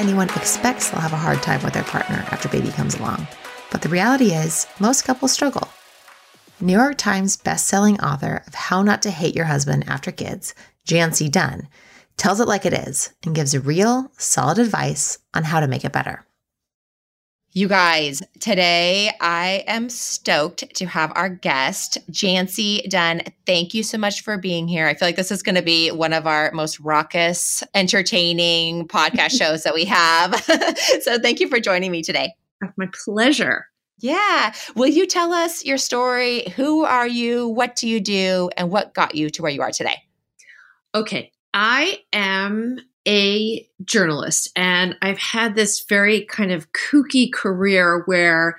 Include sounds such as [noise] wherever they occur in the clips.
Anyone expects they'll have a hard time with their partner after baby comes along. But the reality is, most couples struggle. New York Times bestselling author of How Not to Hate Your Husband After Kids, Jancee Dunn, tells it like it is and gives real, solid advice on how to make it better. You guys, today I am stoked to have our guest, Jancee Dunn. Thank you so much for being here. I feel like this is going to be one of our most raucous, entertaining podcast [laughs] shows that we have. [laughs] so thank you for joining me today. My pleasure. Yeah. Will you tell us your story? Who are you? What do you do? And what got you to where you are today? Okay. I am a journalist and I've had this very kind of kooky career where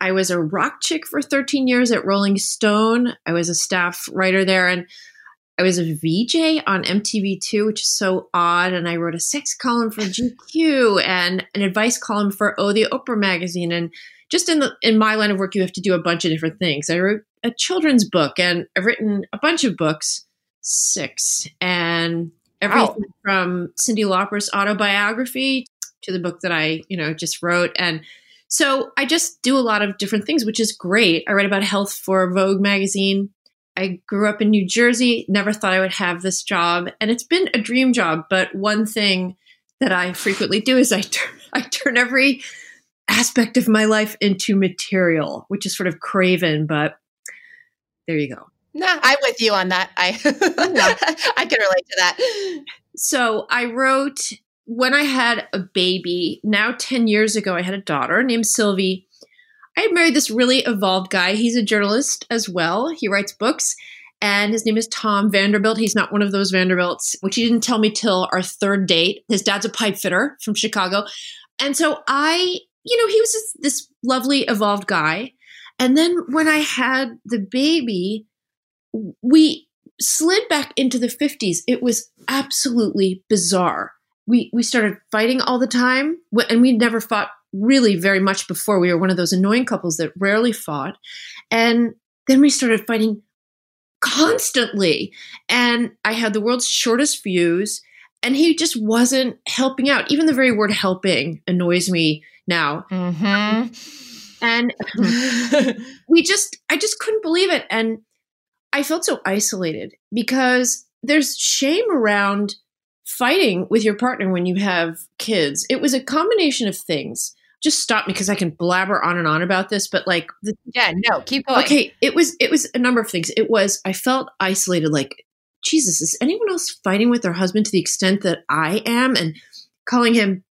I was a rock chick for 13 years at Rolling Stone. I was a staff writer there and I was a VJ on MTV2, which is so odd. And I wrote a sex column for [laughs] GQ and an advice column for Oh the Oprah magazine. And just in the in my line of work, you have to do a bunch of different things. I wrote a children's book and I've written a bunch of books, six. And everything wow. from Cyndi Lauper's autobiography to the book that I, you know, just wrote. And so I just do a lot of different things, which is great. I write about health for Vogue magazine. I grew up in New Jersey, never thought I would have this job, and it's been a dream job. But one thing that I frequently do is I [laughs] turn, I turn every aspect of my life into material, which is sort of craven, but there you go. Nah, I'm with you on that. I oh, [laughs] I can relate to that. So I wrote when I had a baby, now 10 years ago, I had a daughter named Sylvie. I had married this really evolved guy. He's a journalist as well. He writes books, and his name is Tom Vanderbilt. He's not one of those Vanderbilts, which he didn't tell me till our third date. His dad's a pipe fitter from Chicago. And so I, you know, he was this, this lovely evolved guy. And then when I had the baby, we slid back into the 50s. It was absolutely bizarre. We we started fighting all the time, and we never fought really very much before. We were one of those annoying couples that rarely fought, and then we started fighting constantly. And I had the world's shortest fuse, and he just wasn't helping out. Even the very word "helping" annoys me now. Mm-hmm. And [laughs] we just, I just couldn't believe it. And I felt so isolated because there's shame around fighting with your partner when you have kids. It was a combination of things. Just stop me because I can blabber on and on about this, but like, the, yeah, no, keep going. Okay, it was it was a number of things. It was I felt isolated. Like, Jesus, is anyone else fighting with their husband to the extent that I am, and calling him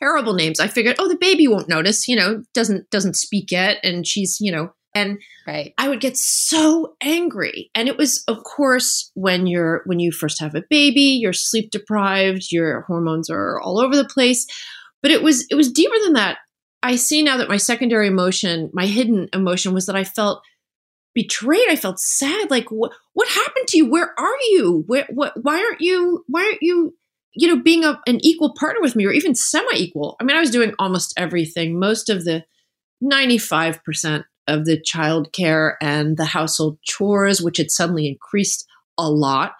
terrible names? I figured, oh, the baby won't notice. You know, doesn't doesn't speak yet, and she's you know and right. I would get so angry. And it was, of course, when you're when you first have a baby, you're sleep deprived, your hormones are all over the place. But it was it was deeper than that. I see now that my secondary emotion, my hidden emotion, was that I felt betrayed. I felt sad. Like what what happened to you? Where are you? Where what? Why aren't you? Why aren't you? You know, being a, an equal partner with me, or even semi-equal. I mean, I was doing almost everything. Most of the ninety-five percent of the child care and the household chores, which had suddenly increased a lot.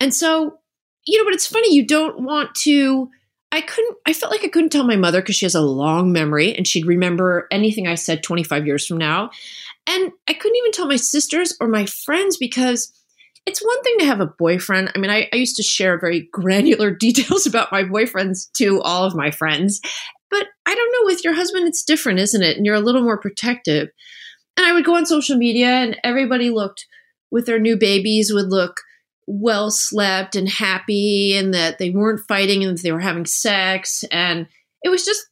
And so, you know, but it's funny, you don't want to. I couldn't, I felt like I couldn't tell my mother because she has a long memory and she'd remember anything I said 25 years from now. And I couldn't even tell my sisters or my friends because it's one thing to have a boyfriend. I mean, I, I, used to share very [laughs] granular details about my boyfriends to all of my friends. But I don't know, with your husband, it's different, isn't it? And you're a little more protective. And I would go on social media, and everybody looked with their new babies would look well slept and happy, and that they weren't fighting and they were having sex. And it was just,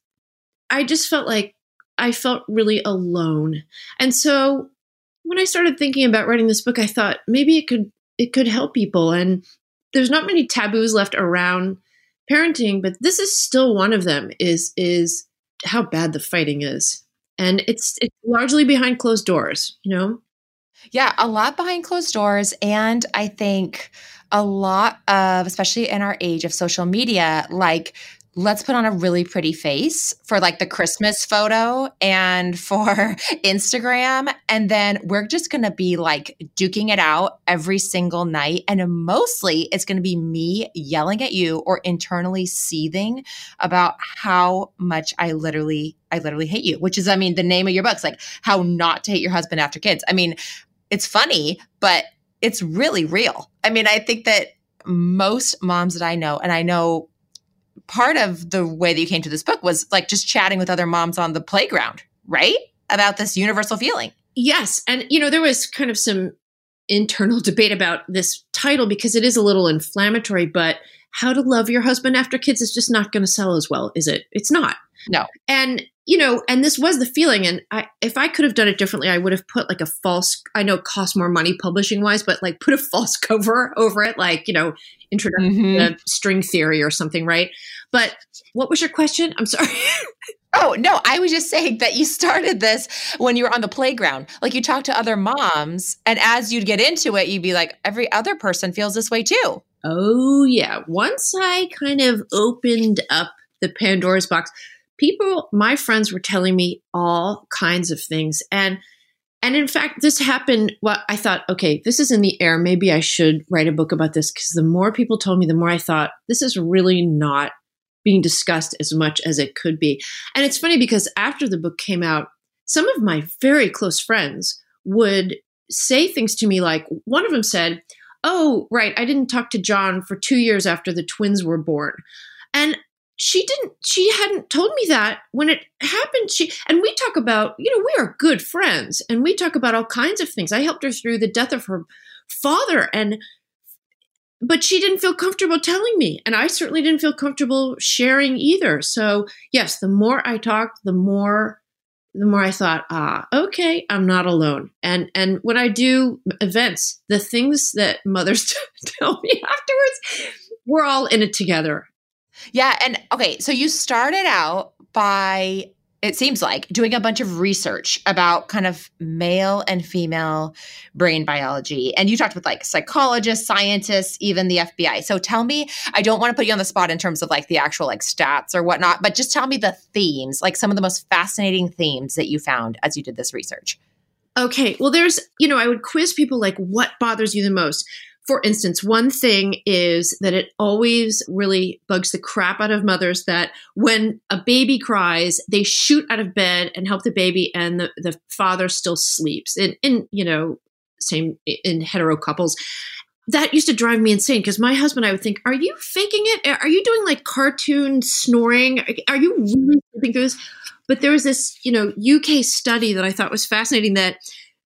I just felt like I felt really alone. And so when I started thinking about writing this book, I thought maybe it could it could help people. And there's not many taboos left around parenting, but this is still one of them is is how bad the fighting is. And it's it's largely behind closed doors, you know? Yeah, a lot behind closed doors. And I think a lot of, especially in our age of social media, like let's put on a really pretty face for like the Christmas photo and [laughs] for Instagram. And then we're just going to be like duking it out every single night. And mostly it's going to be me yelling at you or internally seething about how much I literally, I literally hate you, which is, I mean, the name of your book's like how not to hate your husband after kids. I mean, it's funny, but it's really real. I mean, I think that most moms that I know, and I know part of the way that you came to this book was like just chatting with other moms on the playground, right? About this universal feeling. Yes. And, you know, there was kind of some internal debate about this title because it is a little inflammatory, but how to love your husband after kids is just not going to sell as well, is it? It's not. No. And you know, and this was the feeling. And I, if I could have done it differently, I would have put like a false. I know it costs more money publishing wise, but like put a [laughs] false cover over it, like you know, introduction mm-hmm. to string theory or something, right? But what was your question? I'm sorry. [laughs] Oh, no, I was just saying that you started this when you were on the playground. Like you talked to other moms, and as you'd get into it, you'd be like, every other person feels this way too. Oh, yeah. Once I kind of opened up the Pandora's box, people, my friends were telling me all kinds of things. And and in fact, this happened. Well, I thought, okay, this is in the air. Maybe I should write a book about this because the more people told me, the more I thought this is really not being discussed as much as it could be. And it's funny because after the book came out, some of my very close friends would say things to me like, one of them said, Oh, right, I didn't talk to John for two years after the twins were born. And she didn't she hadn't told me that when it happened. She and we talk about you know we are good friends and we talk about all kinds of things. I helped her through the death of her father and but she didn't feel comfortable telling me and i certainly didn't feel comfortable sharing either. So yes the more i talked the more the more i thought ah okay i'm not alone. And and when i do events the things that mothers [laughs] tell me afterwards we're all in it together yeah. And okay, so you started out by, it seems like, doing a bunch of research about kind of male and female brain biology. And you talked with like psychologists, scientists, even the FBI. So tell me, I don't want to put you on the spot in terms of like the actual like stats or whatnot, but just tell me the themes, like some of the most fascinating themes that you found as you did this research. Okay. Well, there's, you know, I would quiz people like, what bothers you the most? For instance, one thing is that it always really bugs the crap out of mothers that when a baby cries, they shoot out of bed and help the baby, and the, the father still sleeps. In you know, same in hetero couples. That used to drive me insane because my husband, I would think, "Are you faking it? Are you doing like cartoon snoring? Are you really sleeping through this?" But there was this, you know, UK study that I thought was fascinating that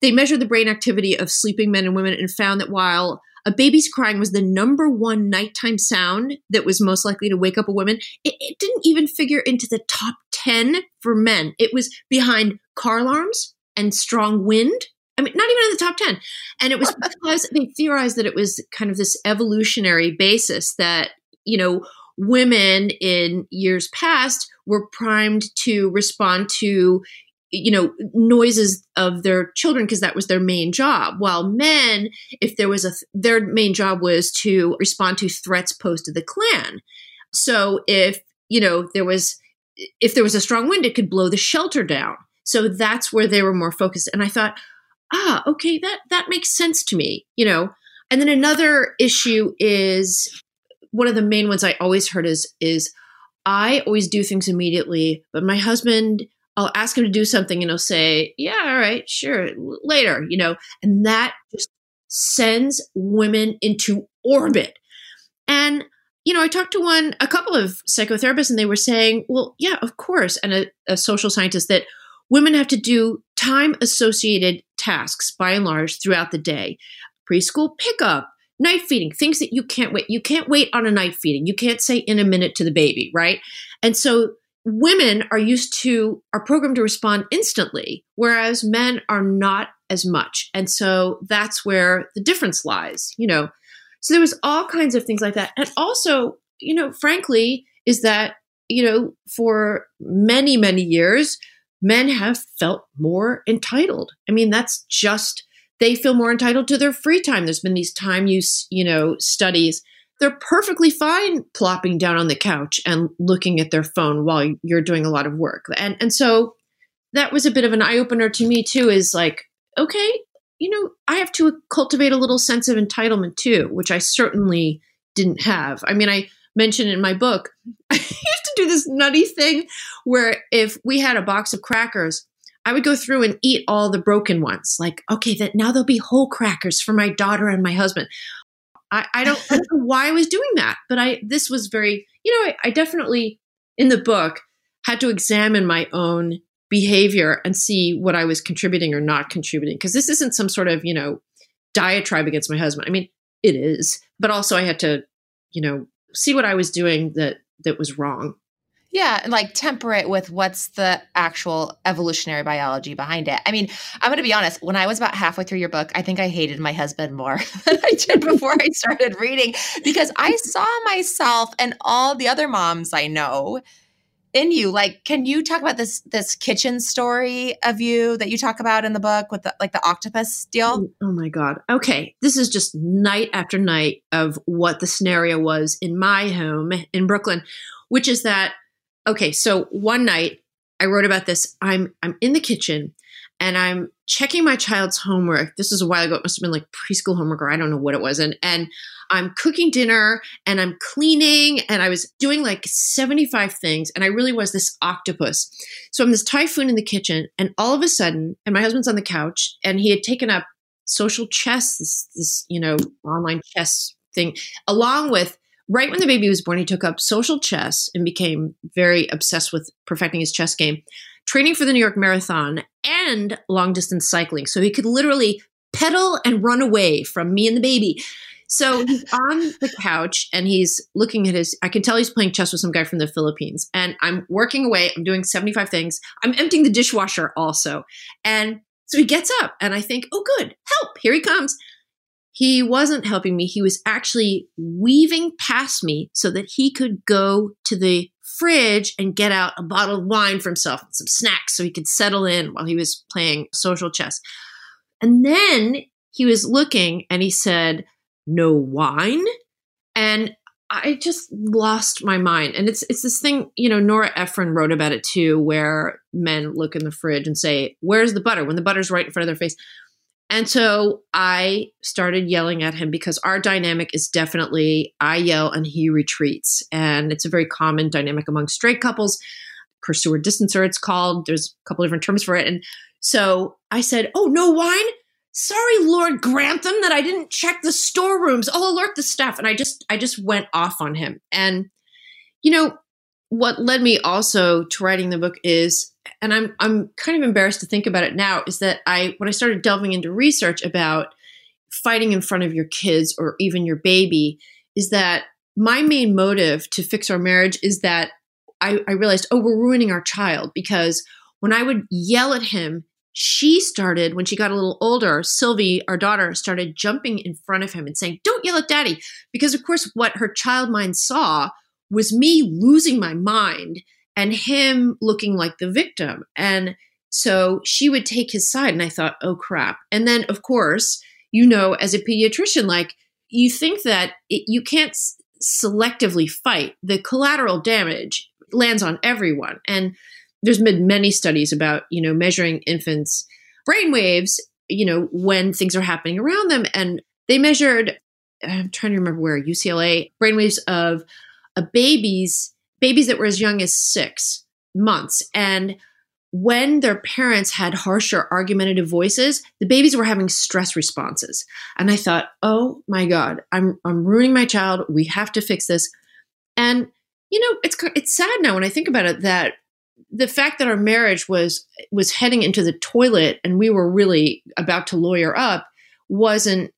they measured the brain activity of sleeping men and women and found that while a baby's crying was the number one nighttime sound that was most likely to wake up a woman. It, it didn't even figure into the top 10 for men. It was behind car alarms and strong wind. I mean, not even in the top 10. And it was [laughs] because they theorized that it was kind of this evolutionary basis that, you know, women in years past were primed to respond to you know noises of their children because that was their main job. While men if there was a their main job was to respond to threats posed to the clan so if you know there was if there was a strong wind it could blow the shelter down. So that's where they were more focused. And i thought ah okay that that makes sense to me you know? And then another issue is one of the main ones i always heard is is i always do things immediately but my husband I'll ask him to do something and he'll say, Yeah, all right, sure, later, you know, and that just sends women into orbit. And, you know, I talked to one, a couple of psychotherapists, and they were saying, Well, yeah, of course, and a, a social scientist that women have to do time associated tasks by and large throughout the day preschool pickup, night feeding, things that you can't wait. You can't wait on a night feeding. You can't say in a minute to the baby, right? And so women are used to are programmed to respond instantly whereas men are not as much. And so that's where the difference lies, you know. So there was all kinds of things like that. And also, you know, frankly, is that, you know, for many, many years, men have felt more entitled. I mean, that's just they feel more entitled to their free time. There's been these time use, you know, studies. They're perfectly fine plopping down on the couch and looking at their phone while you're doing a lot of work. And and so that was a bit of an eye opener to me too is like, okay, you know, I have to cultivate a little sense of entitlement too, which I certainly didn't have. I mean, I mentioned in my book, [laughs] I used to do this nutty thing where if we had a box of crackers, I would go through and eat all the broken ones. Like, okay, that now there'll be whole crackers for my daughter and my husband. I, I, don't, know why I was doing that, but I this was very, you know, I, I definitely in the book had to examine my own behavior and see what I was contributing or not contributing. Because this isn't some sort of, you know, diatribe against my husband. I mean, it is, but also I had to, you know, see what I was doing that that was wrong. Yeah, and like temper it with what's the actual evolutionary biology behind it. I mean, I'm going to be honest, when I was about halfway through your book, I think I hated my husband more [laughs] than I did [laughs] before I started reading because I saw myself and all the other moms I know in you. Like can you talk about this this kitchen story of you that you talk about in the book with the like the octopus deal? Oh, oh my god. Okay this is just night after night of what the scenario was in my home in brooklyn which is that okay so one night i wrote about this i'm i'm in the kitchen and i'm checking my child's homework this is a while ago it must have been like preschool homework or i don't know what it was and and I'm cooking dinner and I'm cleaning and I was doing like 75 things and I really was this octopus. So I'm this typhoon in the kitchen and all of a sudden, and my husband's on the couch and he had taken up social chess, this, this, you know, online chess thing, along with right when the baby was born, he took up social chess and became very obsessed with perfecting his chess game, training for the New York Marathon and long distance cycling. So he could literally pedal and run away from me and the baby. So he's [laughs] on the couch and he's looking at his. I can tell he's playing chess with some guy from the Philippines. And I'm working away. I'm doing 75 things. I'm emptying the dishwasher also. And so he gets up and I think, oh, good, help. Here he comes. He wasn't helping me. He was actually weaving past me so that he could go to the fridge and get out a bottle of wine for himself and some snacks so he could settle in while he was playing social chess. And then he was looking and he said, no wine. And I just lost my mind. And it's it's this thing, you know, Nora Ephron wrote about it too, where men look in the fridge and say, Where's the butter? when the butter's right in front of their face. And so I started yelling at him because our dynamic is definitely I yell and he retreats. And it's a very common dynamic among straight couples. Pursuer distancer, it's called. There's a couple different terms for it. And so I said, Oh, no wine? sorry lord grantham that i didn't check the storerooms i'll alert the staff and i just i just went off on him and you know what led me also to writing the book is and i'm i'm kind of embarrassed to think about it now is that i when i started delving into research about fighting in front of your kids or even your baby is that my main motive to fix our marriage is that I, I realized oh we're ruining our child because when i would yell at him she started, when she got a little older, Sylvie, our daughter, started jumping in front of him and saying, Don't yell at daddy. Because, of course, what her child mind saw was me losing my mind and him looking like the victim. And so she would take his side. And I thought, Oh crap. And then, of course, you know, as a pediatrician, like you think that it, you can't s- selectively fight. The collateral damage lands on everyone. And there's been many studies about you know measuring infants brain waves you know when things are happening around them and they measured i'm trying to remember where ucla brainwaves of babies babies that were as young as six months. And when their parents had harsher argumentative voices the babies were having stress responses. And i thought oh my god i'm i'm ruining my child. We have to fix this. And you know it's it's sad now when i think about it that the fact that our marriage was was heading into the toilet and we were really about to lawyer up wasn't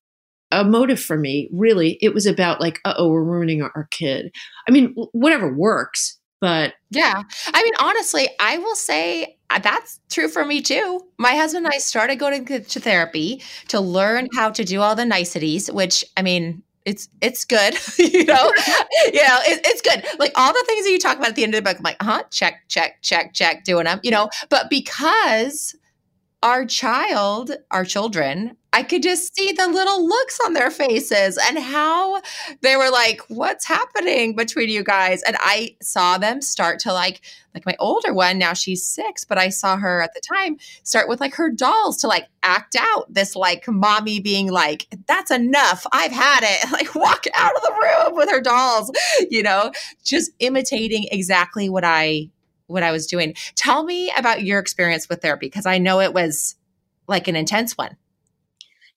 a motive for me really it was about like oh we're ruining our, our kid i mean whatever works but yeah i mean honestly i will say uh, that's true for me too. My husband and I started going to, to therapy to learn how to do all the niceties, which I mean, it's it's good, [laughs] you know. you know, it, it's good. Like all the things that you talk about at the end of the book, I'm like, huh, check, check, check, check, doing them, you know. But because our child, our children, I could just see the little looks on their faces and how they were like, what's happening between you guys? And I saw them start to like, like my older one, now she's six, but I saw her at the time start with like her dolls to like act out this like mommy being like, that's enough. I've had it. [laughs] Like walk out of the room with her dolls, you know, just imitating exactly what I what I was doing. Tell me about your experience with therapy because I know it was like an intense one.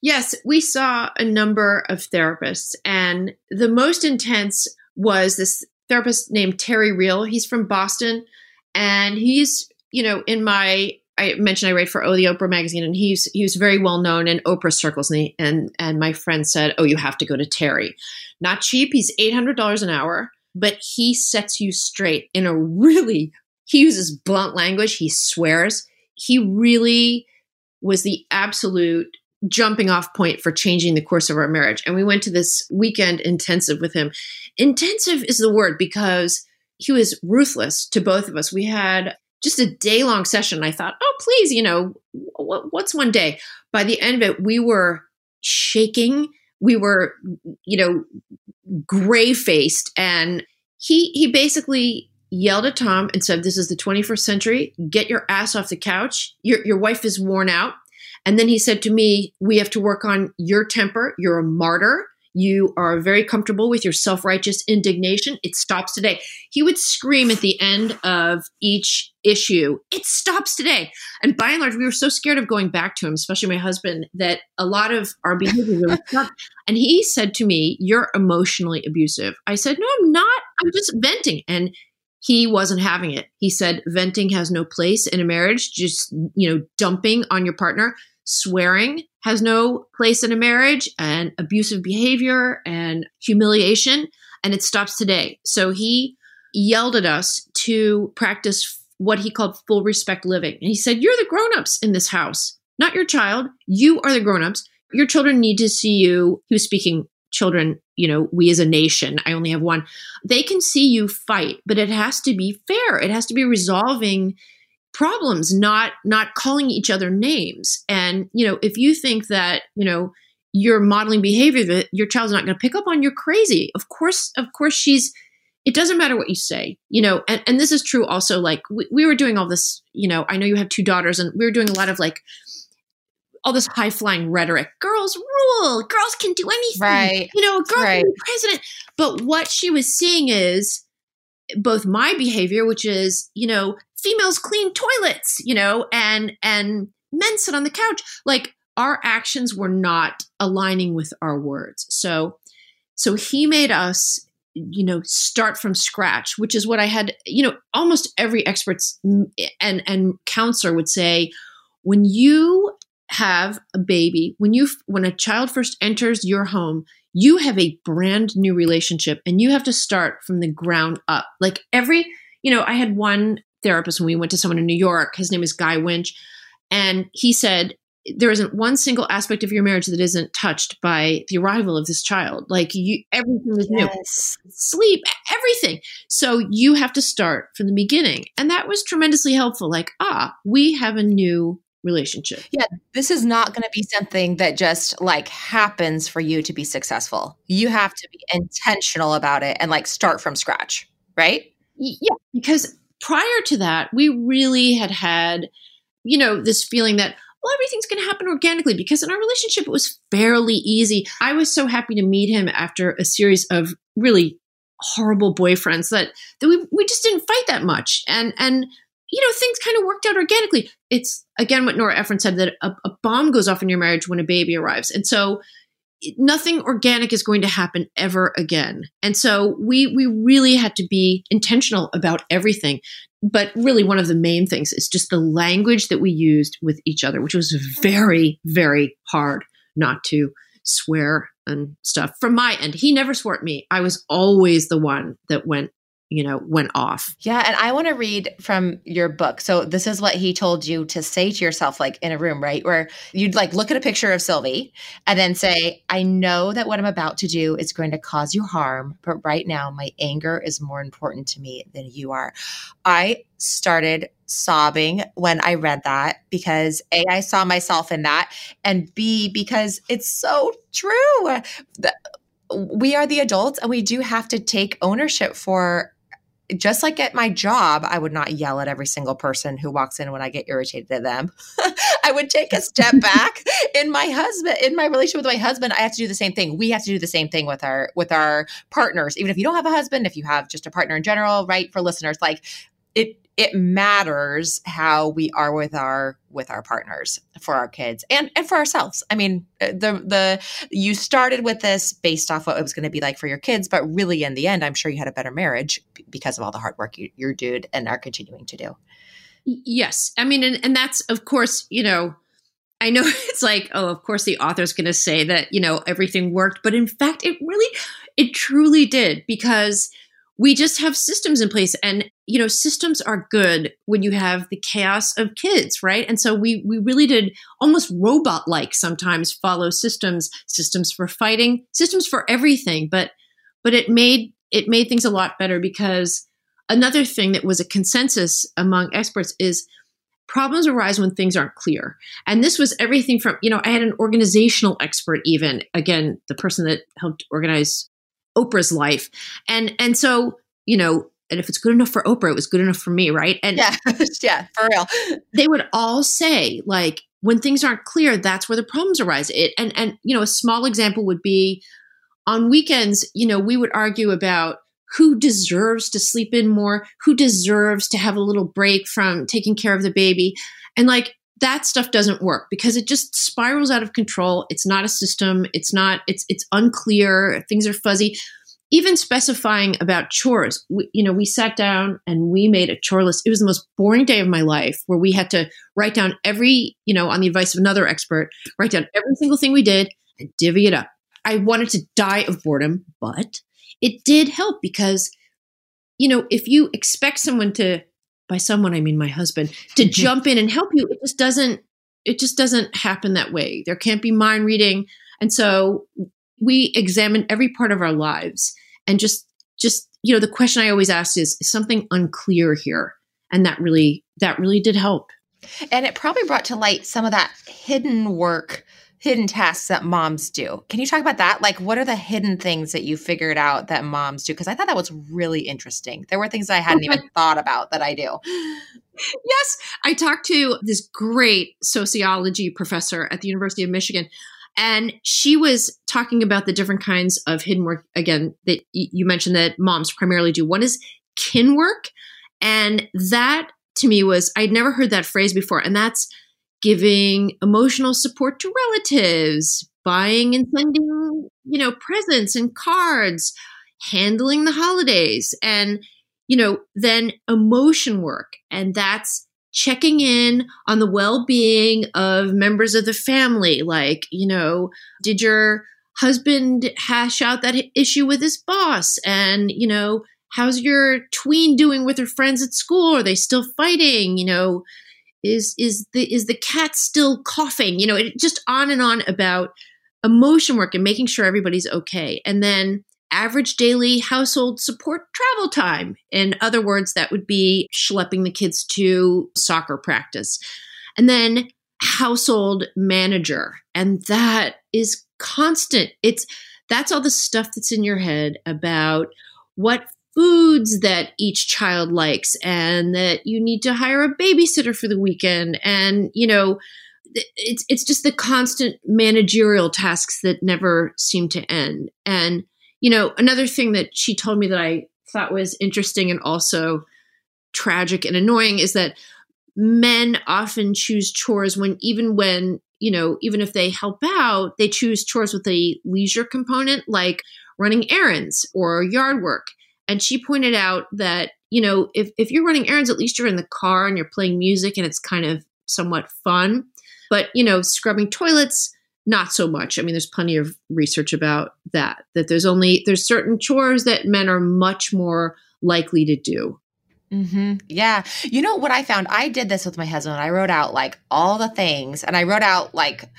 Yes, we saw a number of therapists, and the most intense was this therapist named Terry Real. He's from Boston, and he's, you know, in my I mentioned I write for Oh the Oprah magazine, and he's he was very well known in Oprah circles, and he, and and my friend said, "Oh, you have to go to Terry. Not cheap. He's eight hundred dollars an hour, but he sets you straight in a really he uses blunt language, he swears. He really was the absolute jumping off point for changing the course of our marriage. And we went to this weekend intensive with him. Intensive is the word because he was ruthless to both of us. We had just a day long session. I thought, oh, please, you know, what's one day? By the end of it, we were shaking. We were, you know, gray faced. And he, he basically yelled at Tom and said, This is the 21st century. Get your ass off the couch. Your, your wife is worn out. And then he said to me, We have to work on your temper. You're a martyr. You are very comfortable with your self righteous indignation. It stops today. He would scream at the end of each issue, It stops today. And by and large, we were so scared of going back to him, especially my husband, that a lot of our behavior really [laughs] stopped. And he said to me, You're emotionally abusive. I said, No, I'm not. I'm just venting. And he wasn't having it. He said venting has no place in a marriage, just, you know, dumping on your partner, swearing has no place in a marriage, and abusive behavior and humiliation, and it stops today. So he yelled at us to practice what he called full respect living. And he said, You're the grown-ups in this house, not your child. You are the grown-ups. Your children need to see you. He was speaking children, you know, we as a nation, I only have one, they can see you fight, but it has to be fair. It has to be resolving problems, not not calling each other names. And, you know, if you think that, you know, you're modeling behavior that your child's not going to pick up on, you're crazy. Of course, of course she's it doesn't matter what you say, you know, and, and this is true also. Like we, we were doing all this, you know, I know you have two daughters, and we were doing a lot of like all this high flying rhetoric. Girls rule. Girls can do anything. Right. You know, a girl right. can be president. But what she was seeing is both my behavior, which is, you know, females clean toilets, you know, and and men sit on the couch. Like our actions were not aligning with our words. So so he made us you know start from scratch which is what i had you know almost every experts mm, and and counselor would say when you have a baby, when you when a child first enters your home, you have a brand new relationship and you have to start from the ground up. Like every, you know, I had one therapist when we went to someone in New York, his name is Guy Winch, and he said there isn't one single aspect of your marriage that isn't touched by the arrival of this child. Like you everything is yes. new. Sleep, everything. So you have to start from the beginning. And that was tremendously helpful. Like, ah, we have a new relationship. Yeah, this is not going to be something that just like happens for you to be successful. You have to be intentional about it and like start from scratch, right? Yeah, because prior to that, we really had had, you know, this feeling that well, everything's going to happen organically because in our relationship it was fairly easy. I was so happy to meet him after a series of really horrible boyfriends that that we we just didn't fight that much and and you know, things kind of worked out organically. It's again what Nora Ephron said that a, a, bomb goes off in your marriage when a baby arrives. And so nothing organic is going to happen ever again. And so we we really had to be intentional about everything. But really one of the main things is just the language that we used with each other, which was very, very hard not to swear and stuff from my end. He never swore at me. I was always the one that went you know, went off. Yeah. And I want to read from your book. So this is what he told you to say to yourself, like in a room, right? Where you'd like look at a picture of Sylvie and then say, I know that what I'm about to do is going to cause you harm, but right now my anger is more important to me than you are. I started sobbing when I read that because A, I saw myself in that, and B, because it's so true. The, we are the adults and we do have to take ownership for just like at my job, I would not yell at every single person who walks in when I get irritated at them. [laughs] I would take a step [laughs] back. In my husband, in my relationship with my husband, I have to do the same thing. We have to do the same thing with our with our partners. Even if you don't have a husband, if you have just a partner in general, right? For listeners, like it it matters how we are with our with our partners for our kids and and for ourselves. I mean uh, the the you started with this based off what it was going to be like for your kids but really in the end i'm sure you had a better marriage because of all the hard work you, you're doing and are continuing to do. Yes. I mean and, and that's of course you know I know [laughs] it's like, oh, of course the author's going to say that, you know, everything worked, but in fact, it really, it truly did because we just have systems in place and you know systems are good when you have the chaos of kids right and so we we really did almost robot like sometimes follow systems systems for fighting systems for everything but but it made it made things a lot better because another thing that was a consensus among experts is problems arise when things aren't clear and this was everything from you know i had an organizational expert even again the person that helped organize Oprah's life. And and so, you know, and if it's good enough for Oprah, it was good enough for me, right? And yeah, [laughs] yeah, for real. They would all say, like, when things aren't clear, that's where the problems arise. It and and you know, a small example would be on weekends, you know, we would argue about who deserves to sleep in more, who deserves to have a little break from taking care of the baby. And like that stuff doesn't work because it just spirals out of control. It's not a system. It's not, it's, it's unclear. Things are fuzzy. Even specifying about chores, we, you know, we sat down and we made a chore list. It was the most boring day of my life where we had to write down every, you know, on the advice of another expert, write down every single thing we did and divvy it up. I wanted to die of boredom, but it did help because, you know, if you expect someone to by someone I mean my husband to [laughs] jump in and help you it just doesn't it just doesn't happen that way there can't be mind reading and so we examine every part of our lives and just just you know the question I always ask is, is something unclear here and that really that really did help and it probably brought to light some of that hidden work hidden tasks that moms do. Can you talk about that? Like, what are the hidden things that you figured out that moms do? Because I thought that was really interesting. There were things I hadn't even [laughs] thought about that I do. Yes, I talked to this great sociology professor at the University of Michigan. And she was talking about the different kinds of hidden work, again, that you mentioned that moms primarily do. One is kin work. And that to me was, I'd never heard that phrase before. And that's giving emotional support to relatives, buying and sending, you know, presents and cards, handling the holidays, and, you know, then emotion work. And that's checking in on the well being of members of the family. Like, you know, did your husband hash out that issue with his boss? And, you know, how's your tween doing with her friends at school? Are they still fighting? You know, is is the is the cat still coughing you know it just on and on about emotion work and making sure everybody's okay and then average daily household support travel time. In other words that would be schlepping the kids to soccer practice. And then household manager. And that is constant. It's that's all the stuff that's in your head about what foods that each child likes and that you need to hire a babysitter for the weekend. And you know it's it's just the constant managerial tasks that never seem to end. And you know another thing that she told me that I thought was interesting and also tragic and annoying is that men often choose chores when even when you know even if they help out they choose chores with a leisure component like running errands or yard work and she pointed out that, you know, if, if you're running errands, at least you're in the car and you're playing music and it's kind of somewhat fun. But, you know, scrubbing toilets, not so much. I mean, there's plenty of research about that, that there's only, there's certain chores that men are much more likely to do. Mm-hmm. Yeah. You know what I found? I did this with my husband. I wrote out like all the things and I wrote out like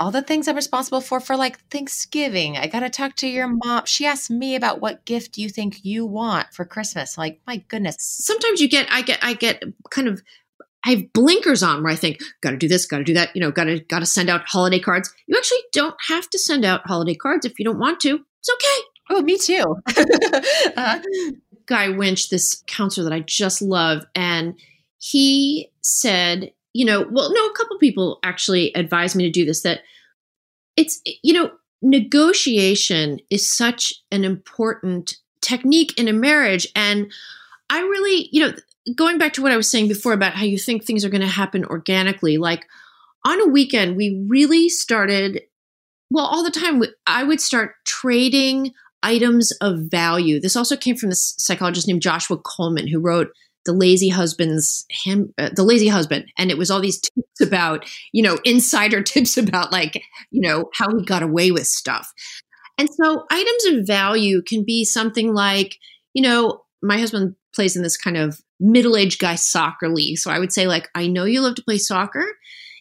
all the things I'm responsible for for like Thanksgiving. I got to talk to your mom. She asked me about what gift you think you want for Christmas. Like, my goodness. Sometimes you get, I get, I get kind of I have blinkers on where I think, got to do this, got to do that, you know, got to got to send out holiday cards. You actually don't have to send out holiday cards if you don't want to. It's okay. Oh, me too. [laughs] uh-huh. Guy Winch, this counselor that I just love, and he said, you know, well, no, a couple people actually advised me to do this. That it's, you know, negotiation is such an important technique in a marriage, and I really, you know, going back to what I was saying before about how you think things are going to happen organically, like on a weekend, we really started, well, all the time, I would start trading items of value. This also came from this psychologist named Joshua Coleman, who wrote the lazy husband's him uh, the lazy husband and it was all these tips about you know insider [laughs] tips about like you know how he got away with stuff and so items of value can be something like you know my husband plays in this kind of middle-aged guy soccer league. So I would say like I know you love to play soccer.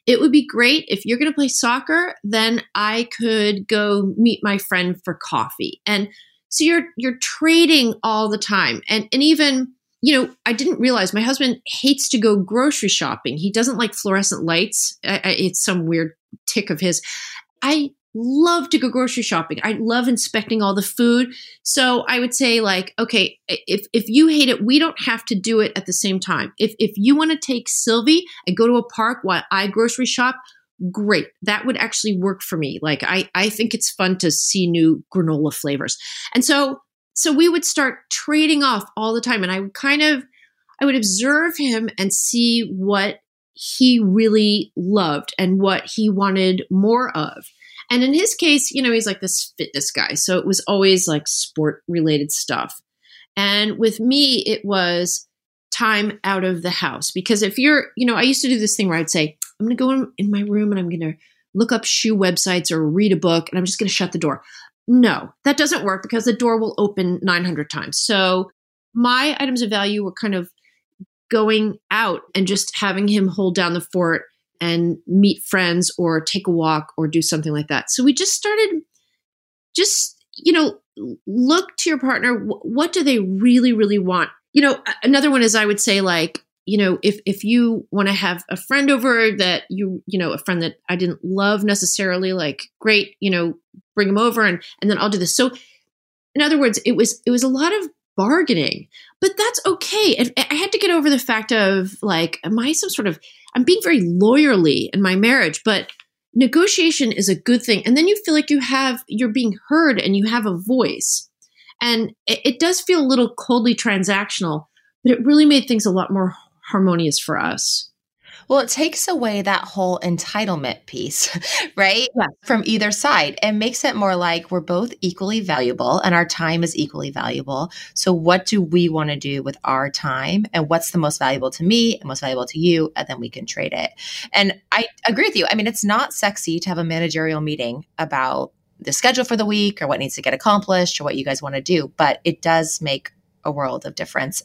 It would be great if you're going to play soccer, then I could go meet my friend for coffee. And so you're you're trading all the time. And and even you know, I didn't realize my husband hates to go grocery shopping. He doesn't like fluorescent lights. It's some weird tick of his. I love to go grocery shopping. I love inspecting all the food. So I would say like, okay, if if you hate it, we don't have to do it at the same time. If if you want to take Sylvie and go to a park while I grocery shop, great. That would actually work for me. Like I I think it's fun to see new granola flavors. And so so we would start trading off all the time and I would kind of I would observe him and see what he really loved and what he wanted more of. And in his case, you know, he's like this fitness guy. So it was always like sport related stuff. And with me, it was time out of the house. Because if you're, you know, I used to do this thing where I'd say, I'm going to go in, in my room and I'm going to look up shoe websites or read a book and I'm just going to shut the door. No, that doesn't work because the door will open 900 times. So my items of value were kind of going out and just having him hold down the fort and meet friends or take a walk or do something like that. So we just started just, you know, look to your partner. What do they really, really want? You know, another one is I would say like, you know, if if you want to have a friend over that you, you know, a friend that I didn't love necessarily, like, great, you know, bring them over and and then I'll do this. So in other words, it was it was a lot of bargaining, but that's okay. I had to get over the fact of like, am I some sort of I'm being very lawyerly in my marriage, but negotiation is a good thing. And then you feel like you have, you're being heard and you have a voice. And it, it does feel a little coldly transactional, but it really made things a lot more harmonious for us. Well, it takes away that whole entitlement piece, [laughs] right? Yeah. From either side and makes it more like we're both equally valuable and our time is equally valuable. So, what do we want to do with our time and what's the most valuable to me and most valuable to you? And then we can trade it. And I agree with you. I mean, it's not sexy to have a managerial meeting about the schedule for the week or what needs to get accomplished or what you guys want to do, but it does make a world of difference.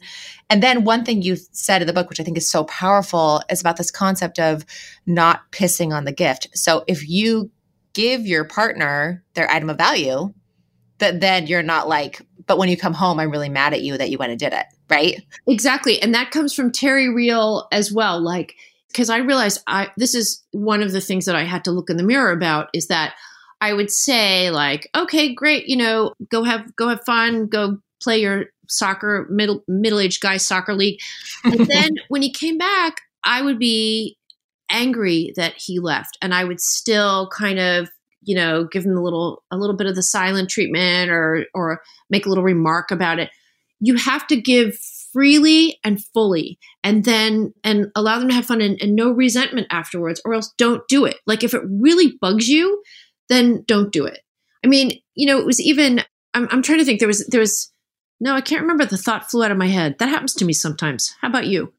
And then one thing you said in the book, which I think is so powerful, is about this concept of not pissing on the gift. So if you give your partner their item of value, that then you're not like, but when you come home, I'm really mad at you that you went and did it, right? Exactly. And that comes from Terry Real as well. Like, because I realized I this is one of the things that I had to look in the mirror about is that I would say like, okay, great, you know, go have go have fun, go play your soccer middle middle aged guy soccer league. And [laughs] then when he came back, I would be angry that he left, and I would still kind of you know give him a little a little bit of the silent treatment or or make a little remark about it. You have to give freely and fully and then and allow them to have fun and, and no resentment afterwards or else don't do it like if it really bugs you then don't do it i mean you know it was even I'm, I'm trying to think there was there was no, I can't remember. The thought flew out of my head. That happens to me sometimes. How about you?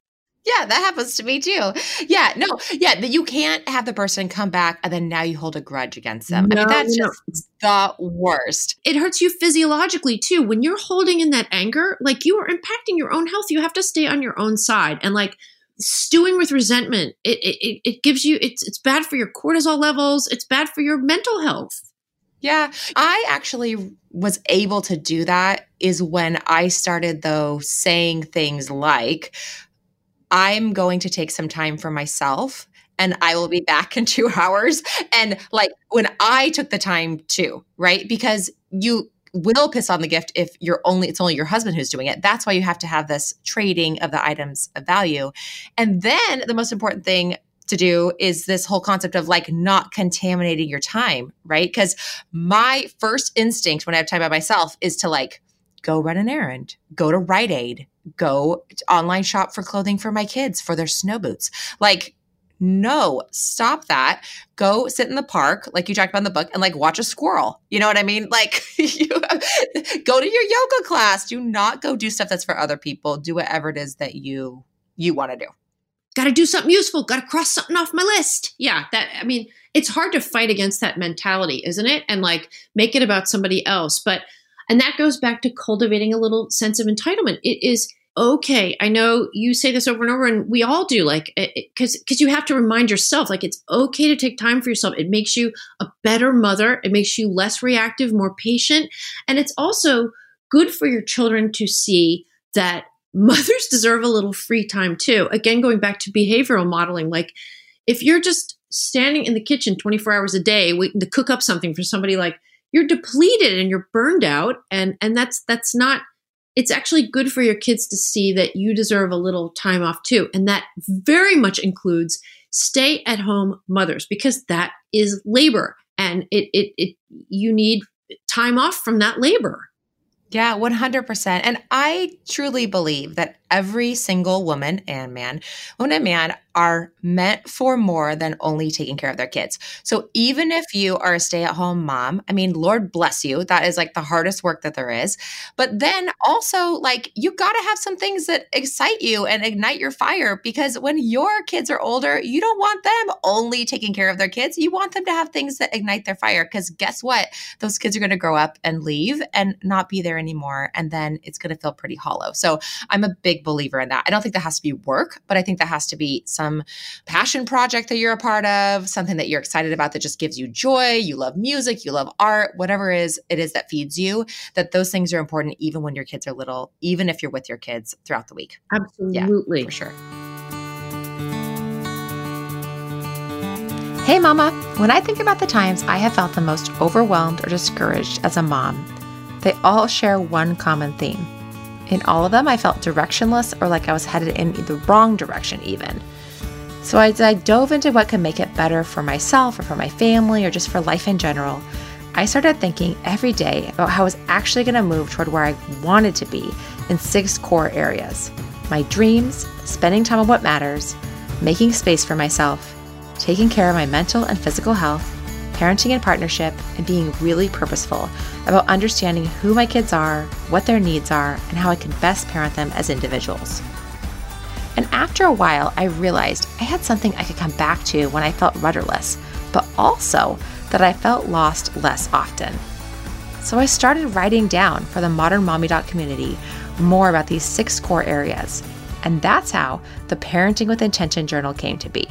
Yeah, that happens to me too. Yeah, no, yeah, that you can't have the person come back and then now you hold a grudge against them. No, I mean, that's no. just the worst. It hurts you physiologically too. When you're holding in that anger, like you are impacting your own health. You have to stay on your own side. And like stewing with resentment, it it, it gives you it's it's bad for your cortisol levels, it's bad for your mental health. Yeah, I actually was able to do that is when I started though saying things like I'm going to take some time for myself and I will be back in two [laughs] hours. And like when I took the time too, right? Because you will piss on the gift if you're only it's only your husband who's doing it. That's why you have to have this trading of the items of value. And then the most important thing to do is this whole concept of like not contaminating your time, right? Because my first instinct when I have time by myself is to like go run an errand, go to Rite Aid, go online shop for clothing for my kids for their snow boots. Like, no, stop that. Go sit in the park, like you talked about in the book, and like watch a squirrel. You know what I mean? [laughs] Like, you [laughs] go to your yoga class. Do not go do stuff that's for other people. Do whatever it is that you you want to do. Got to do something useful. Got to cross something off my list. Yeah, that. I mean, it's hard to fight against that mentality, isn't it? And like make it about somebody else, but and that goes back to cultivating a little sense of entitlement. It is okay. I know you say this over and over, and we all do, like, because because you have to remind yourself, like, it's okay to take time for yourself. It makes you a better mother. It makes you less reactive, more patient, and it's also good for your children to see that mothers [laughs] deserve a little free time too. Again, going back to behavioral modeling, like if you're just standing in the kitchen 24 hours a day waiting to cook up something for somebody like you're depleted and you're burned out and and that's that's not it's actually good for your kids to see that you deserve a little time off too and that very much includes stay at home mothers because that is labor and it it, it you need time off from that labor yeah, 100%. And I truly believe that every single woman and man, woman and man are meant for more than only taking care of their kids. So even if you are a stay at home mom, I mean, Lord bless you. That is like the hardest work that there is. But then also, like, you got to have some things that excite you and ignite your fire because when your kids are older, you don't want them only taking care of their kids. You want them to have things that ignite their fire because guess what? Those kids are going to grow up and leave and not be there anymore. And then it's going to feel pretty hollow. So I'm a big believer in that. I don't think that has to be work, but I think that has to be some passion project that you're a part of, something that you're excited about that just gives you joy. You love music, you love art, whatever it is it is that feeds you, that those things are important even when your kids are little, even if you're with your kids throughout the week. Absolutely. Yeah, for sure. Hey, Mama. When I think about the times I have felt the most overwhelmed or discouraged as a mom, they all share one common theme in all of them, I felt directionless or like I was headed in the wrong direction, even. So as I dove into what could make it better for myself or for my family or just for life in general, I started thinking every day about how I was actually going to move toward where I wanted to be in six core areas my dreams, spending time on what matters, making space for myself, taking care of my mental and physical health, parenting in partnership, and being really purposeful about understanding who my kids are, what their needs are, and how I can best parent them as individuals. And after a while, I realized I had something I could come back to when I felt rudderless, but also that I felt lost less often. So I started writing down for the Modern Mommy Doc community more about these six core areas. And that's how the Parenting with Intention journal came to be.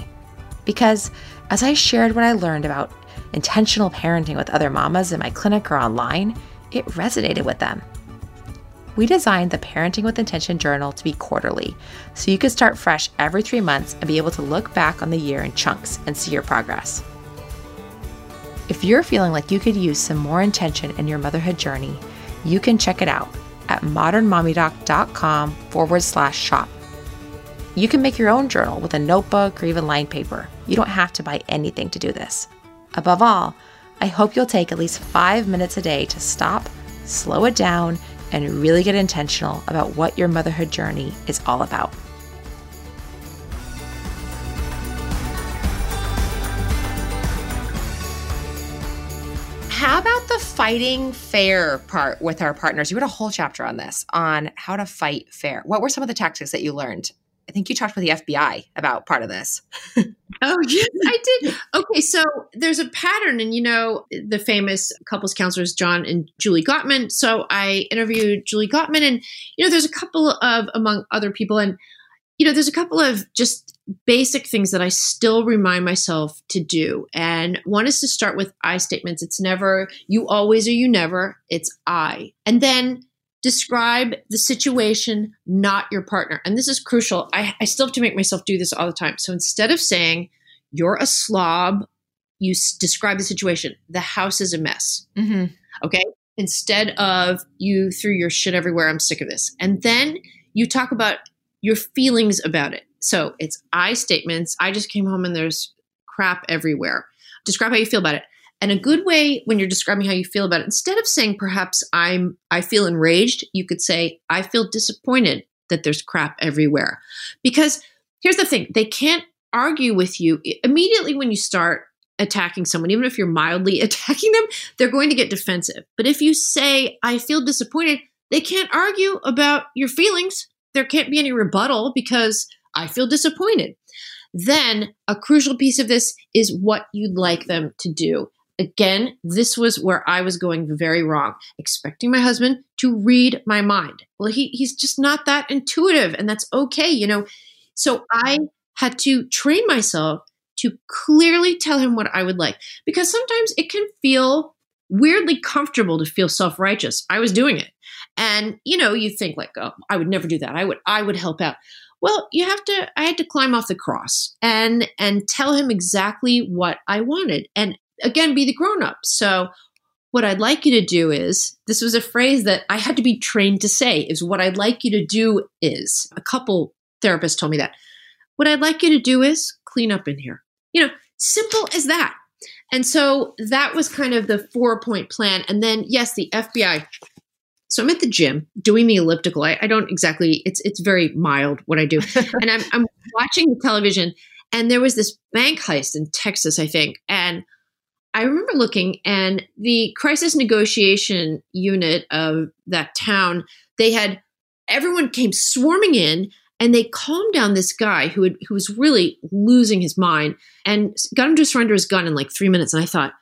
Because as I shared what I learned about intentional parenting with other mamas in my clinic or online, it resonated with them. We designed the Parenting with Intention journal to be quarterly, so you could start fresh every three months and be able to look back on the year in chunks and see your progress. If you're feeling like you could use some more intention in your motherhood journey, you can check it out at modernmommydoc.com forward slash shop. You can make your own journal with a notebook or even lined paper. You don't have to buy anything to do this. Above all, I hope you'll take at least five minutes a day to stop, slow it down, and really get intentional about what your motherhood journey is all about. How about the fighting fair part with our partners? You had a whole chapter on this, on how to fight fair. What were some of the tactics that you learned I think you talked with the FBI about part of this. oh, yes, [laughs] I did. Okay, so there's a pattern, and you know, the famous couples counselors, John and Julie Gottman. So I interviewed Julie Gottman, and, you know, there's a couple of, among other people, and, you know, there's a couple of just basic things that I still remind myself to do. And one is to start with I statements. It's never you always or you never, it's I. And then describe the situation, not your partner. And this is crucial. I, I still have to make myself do this all the time. So instead of saying, you're a slob, you s- describe the situation, the house is a mess. Mm-hmm. Okay. Instead of you threw your shit everywhere, I'm sick of this. And then you talk about your feelings about it. So it's I statements. I just came home and there's crap everywhere. Describe how you feel about it. And a good way when you're describing how you feel about it, instead of saying perhaps I'm I feel enraged, you could say I feel disappointed that there's crap everywhere. Because here's the thing, they can't argue with you immediately when you start attacking someone, even if you're mildly [laughs] attacking them, they're going to get defensive. But if you say I feel disappointed, they can't argue about your feelings. There can't be any rebuttal because I feel disappointed. Then a crucial piece of this is what you'd like them to do again, this was where I was going very wrong, expecting my husband to read my mind. Well, he, he's just not that intuitive, and that's okay, you know. So I had to train myself to clearly tell him what I would like because sometimes it can feel weirdly comfortable to feel self-righteous. I was doing it. And you know, you think like, "Oh, I would never do that. I would I would help out." Well, you have to I had to climb off the cross and and tell him exactly what I wanted. And again be the grown up. So what I'd like you to do is this was a phrase that I had to be trained to say is what I'd like you to do is a couple therapists told me that. What I'd like you to do is clean up in here. You know, simple as that. And so that was kind of the four point plan. And then, yes, the FBI. So I'm at the gym doing the elliptical. I, I don't exactly, it's it's very mild what I do. [laughs] and I'm, I'm watching the television, and there was this bank heist in Texas, I think. And I remember looking, and the crisis negotiation unit of that town, they had everyone came swarming in and they calmed down this guy who had, who was really losing his mind and got him to surrender his gun in like three minutes. And I thought,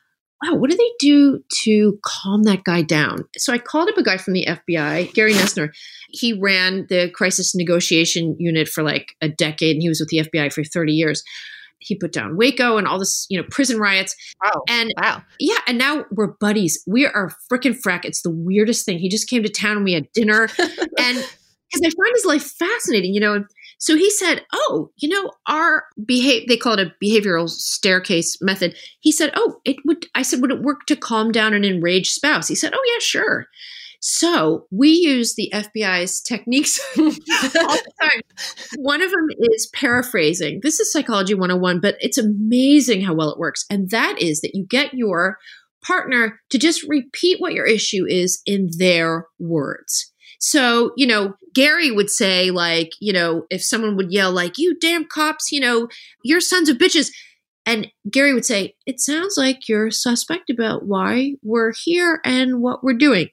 wow, what do they do to calm that guy down? So I called up a guy from the FBI, Gary Noesner. He ran the crisis negotiation unit for like a decade and he was with the FBI for 30 years he put down Waco and all this, you know, prison riots. Wow. And wow. Yeah. And now we're buddies. We are freaking frack. It's the weirdest thing. He just came to town and we had dinner. [laughs] and because I find his life fascinating, you know. So he said, Oh, you know, our behave they call it a behavioral staircase method. He said, Oh, it would I said, would it work to calm down an enraged spouse? He said, Oh yeah, sure. So we use the FBI's techniques [laughs] all the time. One of them is paraphrasing. This is Psychology 101, but it's amazing how well it works. And that is that you get your partner to just repeat what your issue is in their words. So, you know, Gary would say, like, you know, if someone would yell, like, you damn cops, you know, you're sons of bitches. And Gary would say, It sounds like you're suspect about why we're here and what we're doing.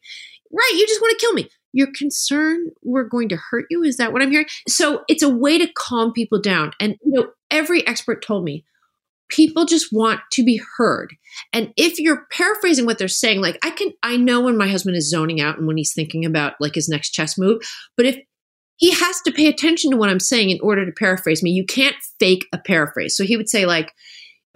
Right. You just want to kill me. You're concerned we're going to hurt you. Is that what I'm hearing? So it's a way to calm people down. And, you know, every expert told me people just want to be heard. And if you're paraphrasing what they're saying, like I can, I know when my husband is zoning out and when he's thinking about like his next chess move, but if he has to pay attention to what I'm saying in order to paraphrase me, you can't fake a paraphrase. So he would say, like,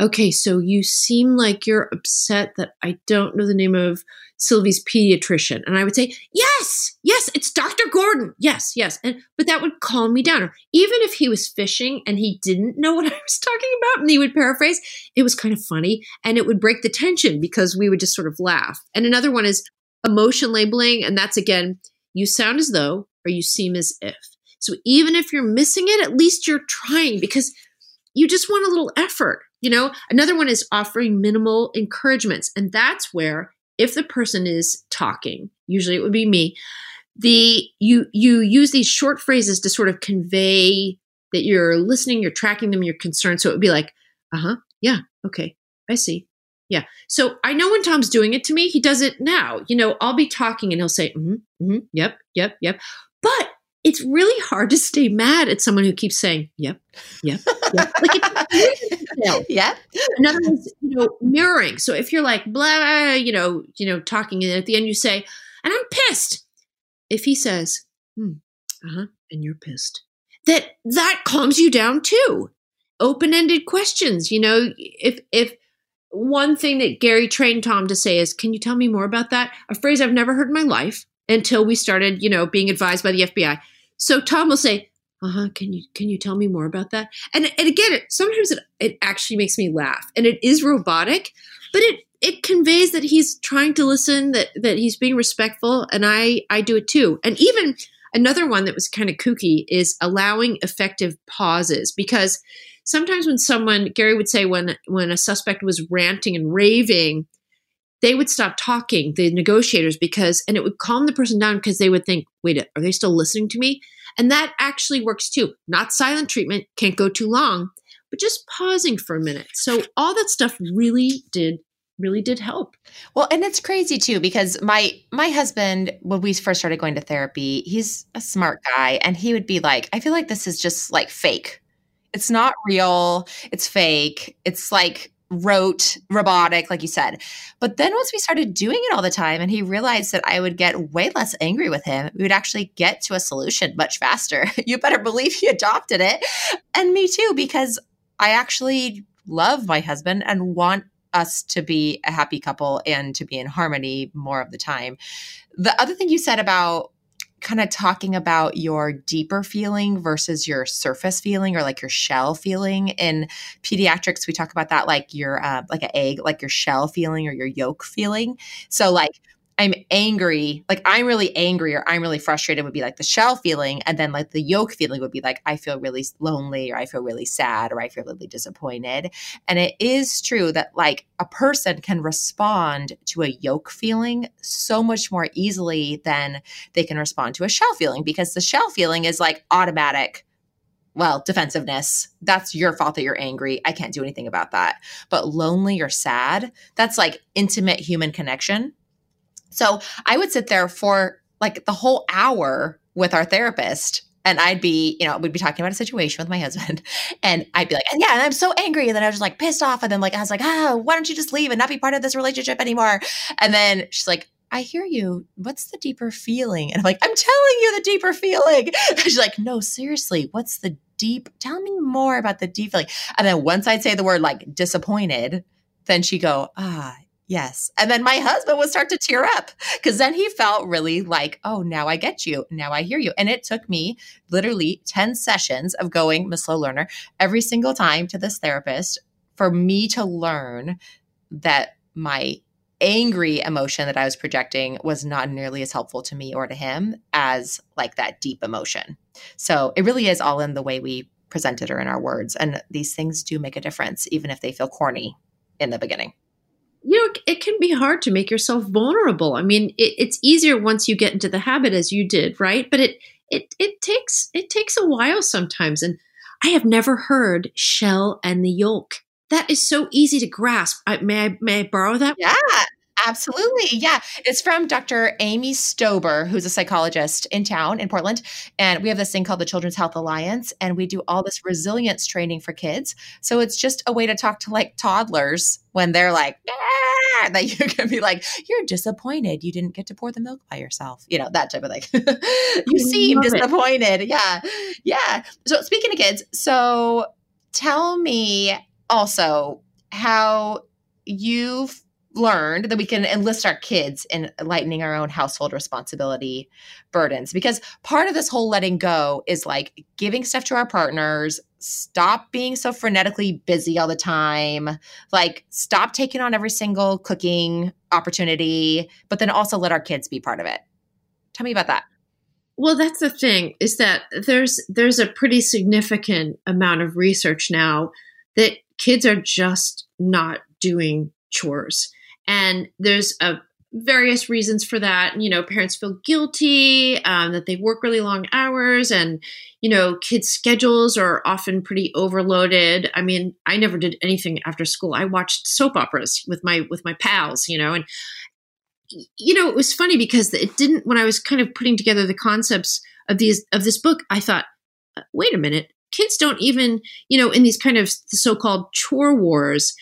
okay, so you seem like you're upset that I don't know the name of Sylvie's pediatrician. And I would say, yes, yes, it's Dr. Gordon. Yes, yes. And, but that would calm me down. Or even if he was fishing and he didn't know [laughs] what I was talking about and he would paraphrase, it was kind of funny and it would break the tension because we would just sort of laugh. And another one is emotion labeling. And that's again, you sound as though or you seem as if. So even if you're missing it, at least you're trying because you just want a little effort. You know, another one is offering minimal encouragements. And that's where if the person is talking, usually it would be me, the you you use these short phrases to sort of convey that you're listening, you're tracking them, you're concerned. So it would be like, uh-huh, yeah, okay, I see. Yeah. So I know when Tom's doing it to me, he does it now. You know, I'll be talking and he'll say, mm-hmm, mm-hmm, yep, yep, yep. It's really hard to stay mad at someone who keeps saying, "Yep, yep, yep." like it's yep. Another is you know mirroring. So if you're like blah, you know, you know, talking, and at the end you say, "And I'm pissed." If he says, "Hmm, uh huh," and you're pissed, that that calms you down too. Open ended questions. You know, if if one thing that Gary trained Tom to say is, "Can you tell me more about that?" A phrase I've never heard in my life until we started, you know, being advised by the FBI. So Tom will say, "Uh-huh, can you can you tell me more about that?" And and again, it, sometimes it it actually makes me laugh. And it is robotic, but it it conveys that he's trying to listen, that that he's being respectful, and I I do it too. And even another one that was kind of kooky is allowing effective pauses because sometimes when someone Gary would say when when a suspect was ranting and raving, they would stop talking, the negotiators, because and it would calm the person down because they would think, wait, are they still listening to me? And that actually works too. Not silent treatment, can't go too long, but just pausing for a minute. So all that stuff really did really did help. Well, and it's crazy too because my my husband when we first started going to therapy, he's a smart guy and he would be like, I feel like this is just like fake. It's not real. It's fake. It's like rote, robotic, like you said. But then once we started doing it all the time and he realized that I would get way less angry with him, we would actually get to a solution much faster. [laughs] you better believe he adopted it. And me too, because I actually love my husband and want us to be a happy couple and to be in harmony more of the time. The other thing you said about kind of talking about your deeper feeling versus your surface feeling or like your shell feeling. In pediatrics we talk about that like your uh, like an egg like your shell feeling or your yolk feeling. So like I'm angry, like I'm really angry or I'm really frustrated would be like the shell feeling. And then like the yolk feeling would be like, I feel really lonely or I feel really sad or I feel really disappointed. And it is true that like a person can respond to a yolk feeling so much more easily than they can respond to a shell feeling because the shell feeling is like automatic well, defensiveness. That's your fault that you're angry. I can't do anything about that. But lonely or sad, that's like intimate human connection. So I would sit there for like the whole hour with our therapist and I'd be, you know, we'd be talking about a situation with my husband, [laughs] and I'd be like, and yeah, and I'm so angry, and then I was just like pissed off, and then like I was like, oh, why don't you just leave and not be part of this relationship anymore? And then she's like, I hear you. What's the deeper feeling? And I'm like, I'm telling you the deeper feeling. [laughs] And she's like, no, seriously, what's the deep? Tell me more about the deep feeling. And then once I'd say the word like disappointed, then she'd go, ah, Yes. And then my husband would start to tear up because then he felt really like, oh, now I get you. Now I hear you. And it took me literally 10 sessions of going, Miss Slow Learner, every single time to this therapist for me to learn that my angry emotion that I was projecting was not nearly as helpful to me or to him as like that deep emotion. So it really is all in the way we presented or in our words. And these things do make a difference, even if they feel corny in the beginning you know, it can be hard to make yourself vulnerable. I mean, it, it's easier once you get into the habit, as you did, right? But it it it takes it takes a while sometimes. And I have never heard shell and the yolk. That is so easy to grasp. I, may I may I borrow that? Yeah, Absolutely. Yeah. It's from Dr. Amy Stober, who's a psychologist in town in Portland. And we have this thing called the Children's Health Alliance, and we do all this resilience training for kids. So it's just a way to talk to like toddlers when they're like, ah, that you can be like, you're disappointed you didn't get to pour the milk by yourself. You know, that type of thing. [laughs] you seem disappointed. It. Yeah. Yeah. So speaking of kids, so tell me also how you've learned that we can enlist our kids in lightening our own household responsibility burdens. Because part of this whole letting go is like giving stuff to our partners stop being so frenetically busy all the time like stop taking on every single cooking opportunity but then also let our kids be part of it. Tell me about that. Well that's the thing is that there's there's a pretty significant amount of research now that kids are just not doing chores and there's a various reasons for that. You know, parents feel guilty um, that they work really long hours, and you know, kids' schedules are often pretty overloaded. I mean, I never did anything after school. I watched soap operas with my with my pals, you know, and you know, it was funny because it didn't when I was kind of putting together the concepts of these of this book, I thought, uh, wait a minute, kids don't even, you know, in these kind of so-called chore wars,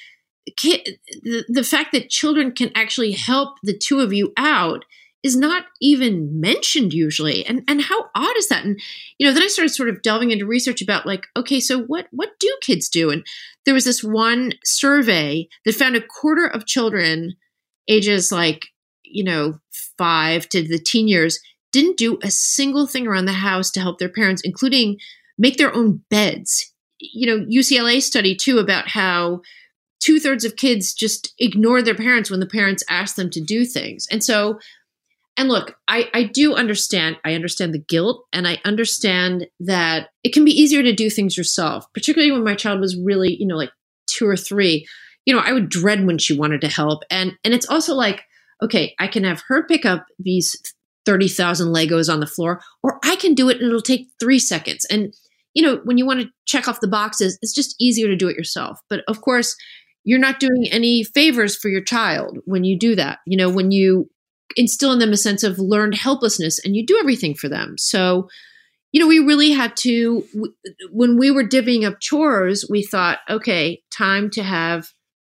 the, the fact that children can actually help the two of you out is not even mentioned usually. And and how odd is that? And you know then i started sort of delving into research about like okay so what what do kids do? And there was this one survey that found a quarter of children ages like you know 5 to the teen years didn't do a single thing around the house to help their parents including make their own beds. You know ucla study too about how two thirds of kids just ignore their parents when the parents ask them to do things and so and look, I, I do understand. I understand the guilt and I understand that it can be easier to do things yourself, particularly when my child was really, you know, like two or three. You know, I would dread when she wanted to help. And and it's also like, okay, I can have her pick up these 30,000 Legos on the floor, or I can do it and it'll take three seconds. And, you know, when you want to check off the boxes, it's just easier to do it yourself. But of course, you're not doing any favors for your child when you do that. You know, when you instill in them a sense of learned helplessness and you do everything for them. So, you know, we really had to, when we were divvying up chores, we thought, okay, time to have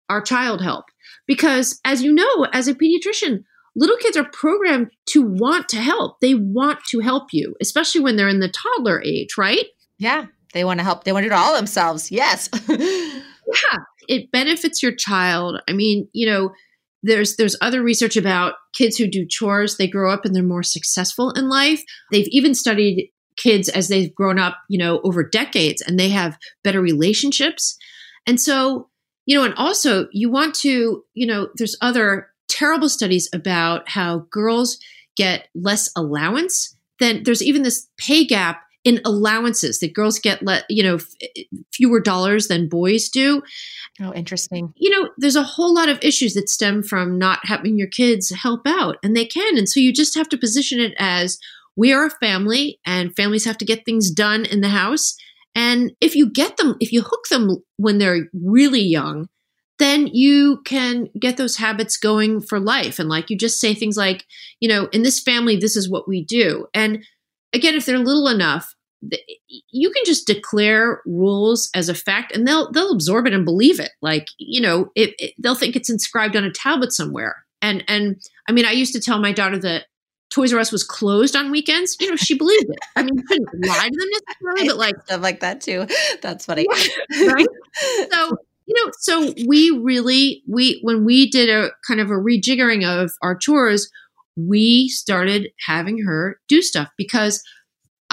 our child help. Because as you know, as a pediatrician, little kids are programmed to want to help. They want to help you, especially when they're in the toddler age, right? Yeah. They want to help. They want to do it all themselves. Yes. [laughs] yeah. It benefits your child. I mean, you know, there's there's other research about kids who do chores. They grow up and they're more successful in life. They've even studied kids as they've grown up you know over decades and they have better relationships. And so you know and also you want to you know there's other terrible studies about how girls get less allowance then there's even this pay gap in allowances that girls get let you know f- fewer dollars than boys do. Oh interesting. You know there's a whole lot of issues that stem from not having your kids help out and they can and so you just have to position it as we are a family and families have to get things done in the house and if you get them if you hook them when they're really young then you can get those habits going for life and like you just say things like you know in this family this is what we do and again, if they're little enough, you can just declare rules as a fact and they'll they'll absorb it and believe it. Like you know it, it, they'll think it's inscribed on a tablet somewhere. And and i mean i used to tell my daughter that toys r us was closed on weekends. You know she believed it. I mean you couldn't lie to them necessarily but like stuff like that too. That's funny. Right? So you know so we really we when we did a kind of a rejiggering of our chores we started having her do stuff because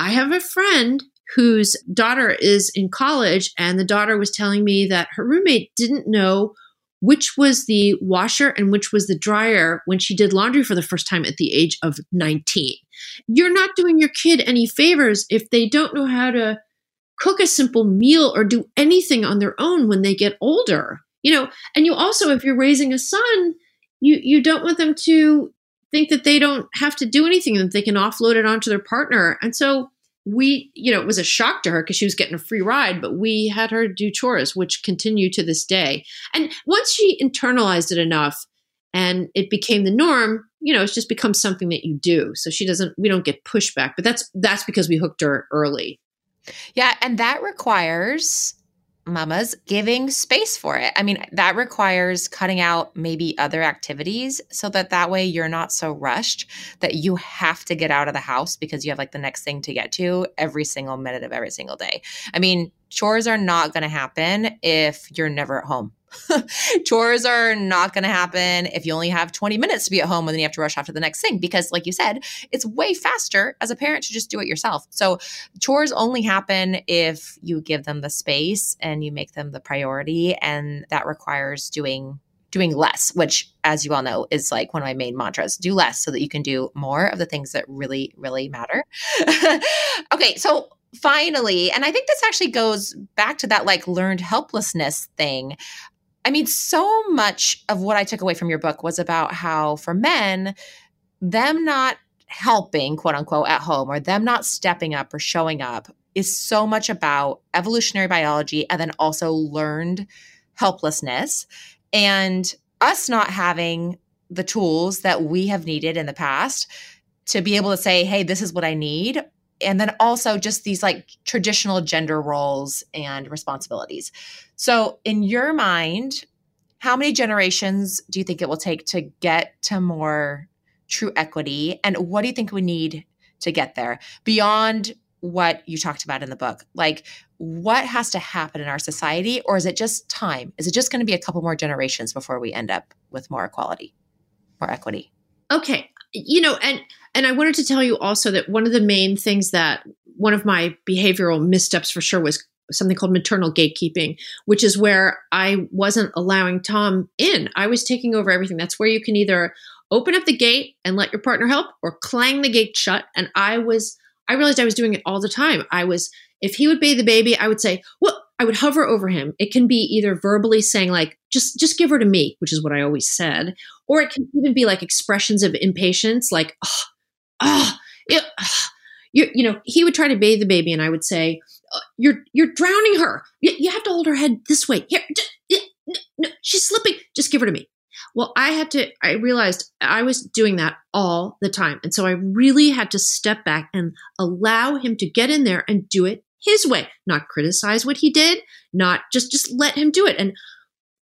I have a friend whose daughter is in college, and the daughter was telling me that her roommate didn't know which was the washer and which was the dryer when she did laundry for the first time at the age of 19. You're not doing your kid any favors if they don't know how to cook a simple meal or do anything on their own when they get older. You know, and you also if you're raising a son, you you don't want them to think that they don't have to do anything that they can offload it onto their partner. And so we, you know, it was a shock to her because she was getting a free ride, but we had her do chores, which continue to this day. And once she internalized it enough and it became the norm, you know, it's just become something that you do. So she doesn't, we don't get pushback, but that's, that's because we hooked her early. Yeah. And that requires mamas giving space for it. I mean, that requires cutting out maybe other activities so that that way you're not so rushed that you have to get out of the house because you have like the next thing to get to every single minute of every single day. I mean, chores are not going to happen if you're never at home. [laughs] Chores are not going to happen if you only have 20 minutes to be at home and then you have to rush off to the next thing because, like you said, it's way faster as a parent to just do it yourself. So, chores only happen if you give them the space and you make them the priority. And that requires doing doing less, which, as you all know, is like one of my main mantras do less so that you can do more of the things that really, really matter. [laughs] okay, so finally, and I think this actually goes back to that like learned helplessness thing. I mean, so much of what I took away from your book was about how for men, them not helping, quote unquote, at home or them not stepping up or showing up is so much about evolutionary biology and then also learned helplessness and us not having the tools that we have needed in the past to be able to say, hey, this is what I need and then also just these like traditional gender roles and responsibilities. So, in your mind, how many generations do you think it will take to get to more true equity? And what do you think we need to get there beyond what you talked about in the book? Like, what has to happen in our society, or is it just time? Is it just going to be a couple more generations before we end up with more equality, more equity? Okay. You know, and and I wanted to tell you also that one of the main things that one of my behavioral missteps for sure was something called maternal gatekeeping, which is where I wasn't allowing Tom in. I was taking over everything. That's where you can either open up the gate and let your partner help or clang the gate shut. And I was, I realized I was doing it all the time. I was, if he would bathe the baby, I would say, well, I would hover over him. It can be either verbally saying like, just, just give her to me, which is what I always said, or it can even be like expressions of impatience, like, oh, oh, it, oh. You, you know, he would try to bathe the baby, and I would say, Uh, "You're you're drowning her. You, you have to hold her head this way. Here, no, she's slipping. Just give her to me." Well, I had to, I realized I was doing that all the time. And so I really had to step back and allow him to get in there and do it his way, not criticize what he did, not just, just let him do it. And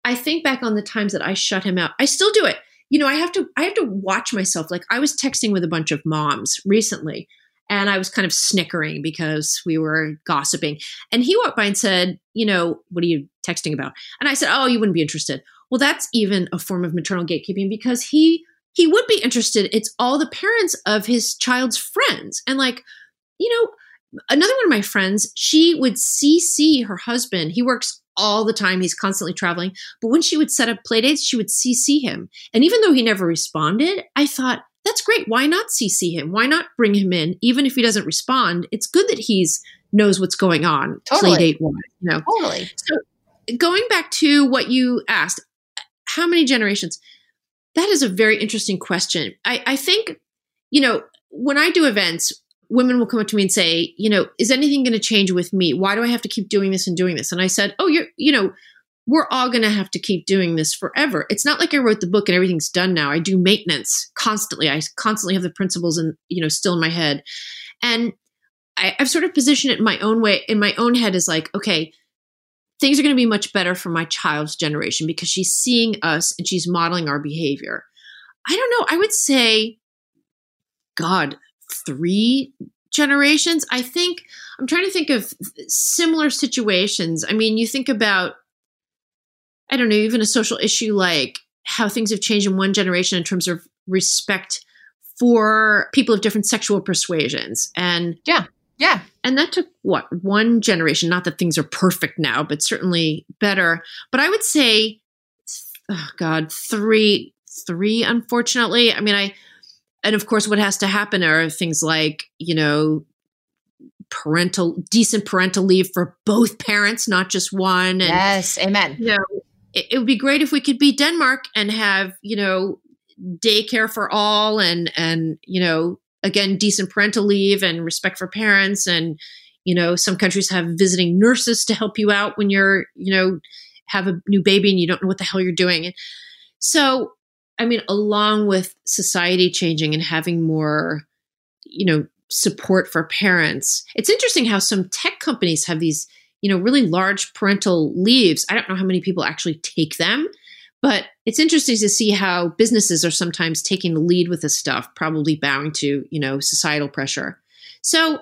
I think back on the times that I shut him out. I still do it. You know, I have to, I have to watch myself. Like I was texting with a bunch of moms recently and I was kind of snickering because we were gossiping. And he walked by and said, You know, what are you texting about? And I said, Oh, you wouldn't be interested. Well, that's even a form of maternal gatekeeping because he he would be interested. It's all the parents of his child's friends. And like, you know, another one of my friends, she would CC her husband. He works all the time. He's constantly traveling. But when she would set up play dates, she would CC him. And even though he never responded, I thought, that's great. Why not CC him? Why not bring him in? Even if he doesn't respond, it's good that he's knows what's going on. Totally. Play date one. You know? Totally. So going back to what you asked, how many generations? That is a very interesting question. I, I think, you know, when I do events, women will come up to me and say, you know, is anything going to change with me? Why do I have to keep doing this and doing this? And I said, oh, you're, you know, we're all going to have to keep doing this forever. It's not like I wrote the book and everything's done now. I do maintenance constantly. I constantly have the principles and, you know, still in my head. And I, I've sort of positioned it in my own way, in my own head as like, okay, things are going to be much better for my child's generation because she's seeing us and she's modeling our behavior. I don't know. I would say, God, three generations. I think I'm trying to think of similar situations. I mean, you think about, I don't know, even a social issue like how things have changed in one generation in terms of respect for people of different sexual persuasions. And yeah, yeah. And that took what, one generation? Not that things are perfect now, but certainly better. But I would say, oh God, three, three, unfortunately. I mean, I, and of course, what has to happen are things like, you know, parental, decent parental leave for both parents, not just one. And, yes. Amen. You know, it, it would be great if we could be Denmark and have, you know, daycare for all and, and, you know, again decent parental leave and respect for parents and you know some countries have visiting nurses to help you out when you're you know have a new baby and you don't know what the hell you're doing. So i mean along with society changing and having more you know support for parents it's interesting how some tech companies have these you know really large parental leaves i don't know how many people actually take them but it's interesting to see how businesses are sometimes taking the lead with this stuff, probably bowing to, you know, societal pressure. So,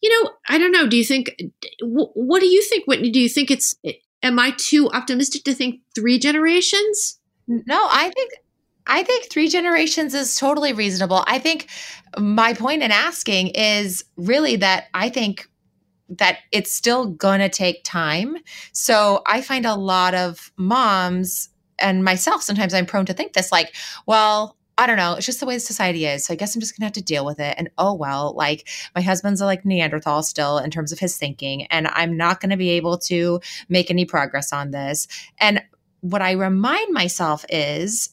you know, I don't know. Do you think, what do you think, Whitney? Do you think it's, am I too optimistic to think three generations? No, I think I think three generations is totally reasonable. I think my point in asking is really that I think that it's still going to take time. So I find a lot of moms and myself, sometimes I'm prone to think this like, well, I don't know. It's just the way society is. So I guess I'm just gonna have to deal with it. And oh well, like my husband's a like Neanderthal still in terms of his thinking, and I'm not gonna be able to make any progress on this. And what I remind myself is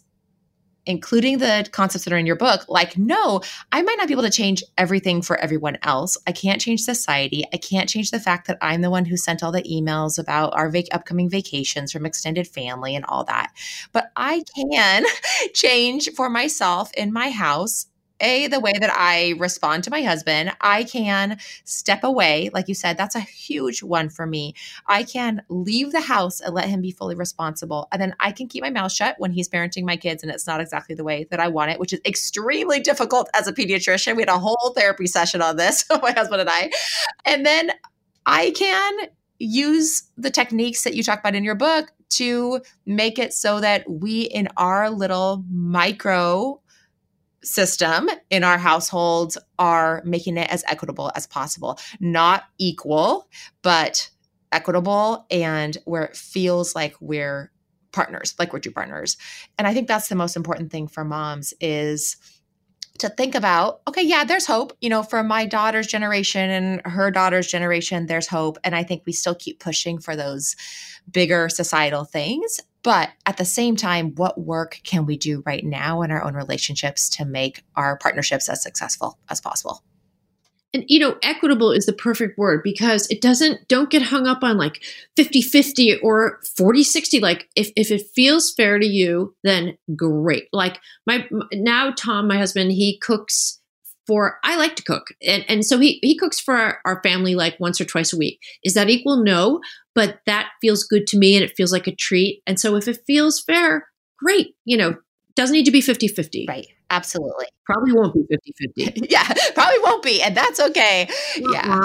including the concepts that are in your book, like, no, I might not be able to change everything for everyone else. I can't change society. I can't change the fact that I'm the one who sent all the emails about our vac- upcoming vacations from extended family and all that. But I can [laughs] change for myself in my house a the way that i respond to my husband i can step away like you said that's a huge one for me. I can leave the house and let him be fully responsible and then i can keep my mouth shut when he's parenting my kids and it's not exactly the way that i want it which is extremely difficult as a pediatrician. We had a whole therapy session on this [laughs] my husband and i. And then i can use the techniques that you talk about in your book to make it so that we in our little micro system in our households are making it as equitable as possible. Not equal, but equitable and where it feels like we're partners, like we're two partners. And I think that's the most important thing for moms is to think about okay yeah there's hope you know for my daughter's generation and her daughter's generation there's hope and i think we still keep pushing for those bigger societal things but at the same time, what work can we do right now in our own relationships to make our partnerships as successful as possible? And you know, equitable is the perfect word because it doesn't don't get hung up on like 50-50 or 40-60 like if if it feels fair to you, then great. Like my now Tom, my husband, he cooks for I like to cook. And and so he he cooks for our, our, family like once or twice a week. Is that equal? No, but that feels good to me and it feels like a treat. And so if it feels fair, great. You know, doesn't need to be 50-50. Right. Absolutely. Probably won't be 50-50. [laughs] yeah, probably won't be and that's okay. Yeah.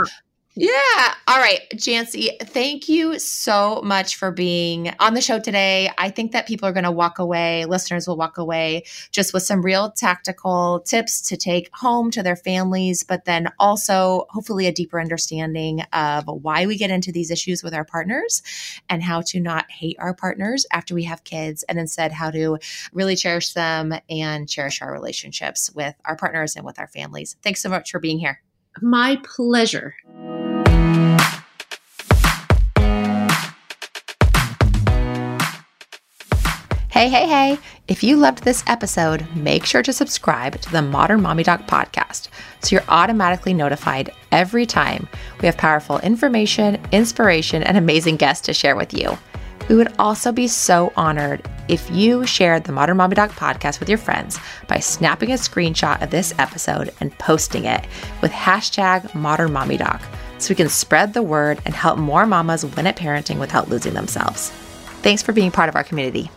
Yeah. All right, Jancee, thank you so much for being on the show today. I think that people are going to walk away, listeners will walk away just with some real tactical tips to take home to their families, but then also hopefully a deeper understanding of why we get into these issues with our partners and how to not hate our partners after we have kids and instead how to really cherish them and cherish our relationships with our partners and with our families. Thanks so much for being here. My pleasure. Hey, hey, hey. If you loved this episode, make sure to subscribe to the Modern Mommy Doc podcast so you're automatically notified every time we have powerful information, inspiration, and amazing guests to share with you. We would also be so honored if you shared the Modern Mommy Doc podcast with your friends by snapping a screenshot of this episode and posting it with hashtag Modern Mommy Doc so we can spread the word and help more mamas win at parenting without losing themselves. Thanks for being part of our community.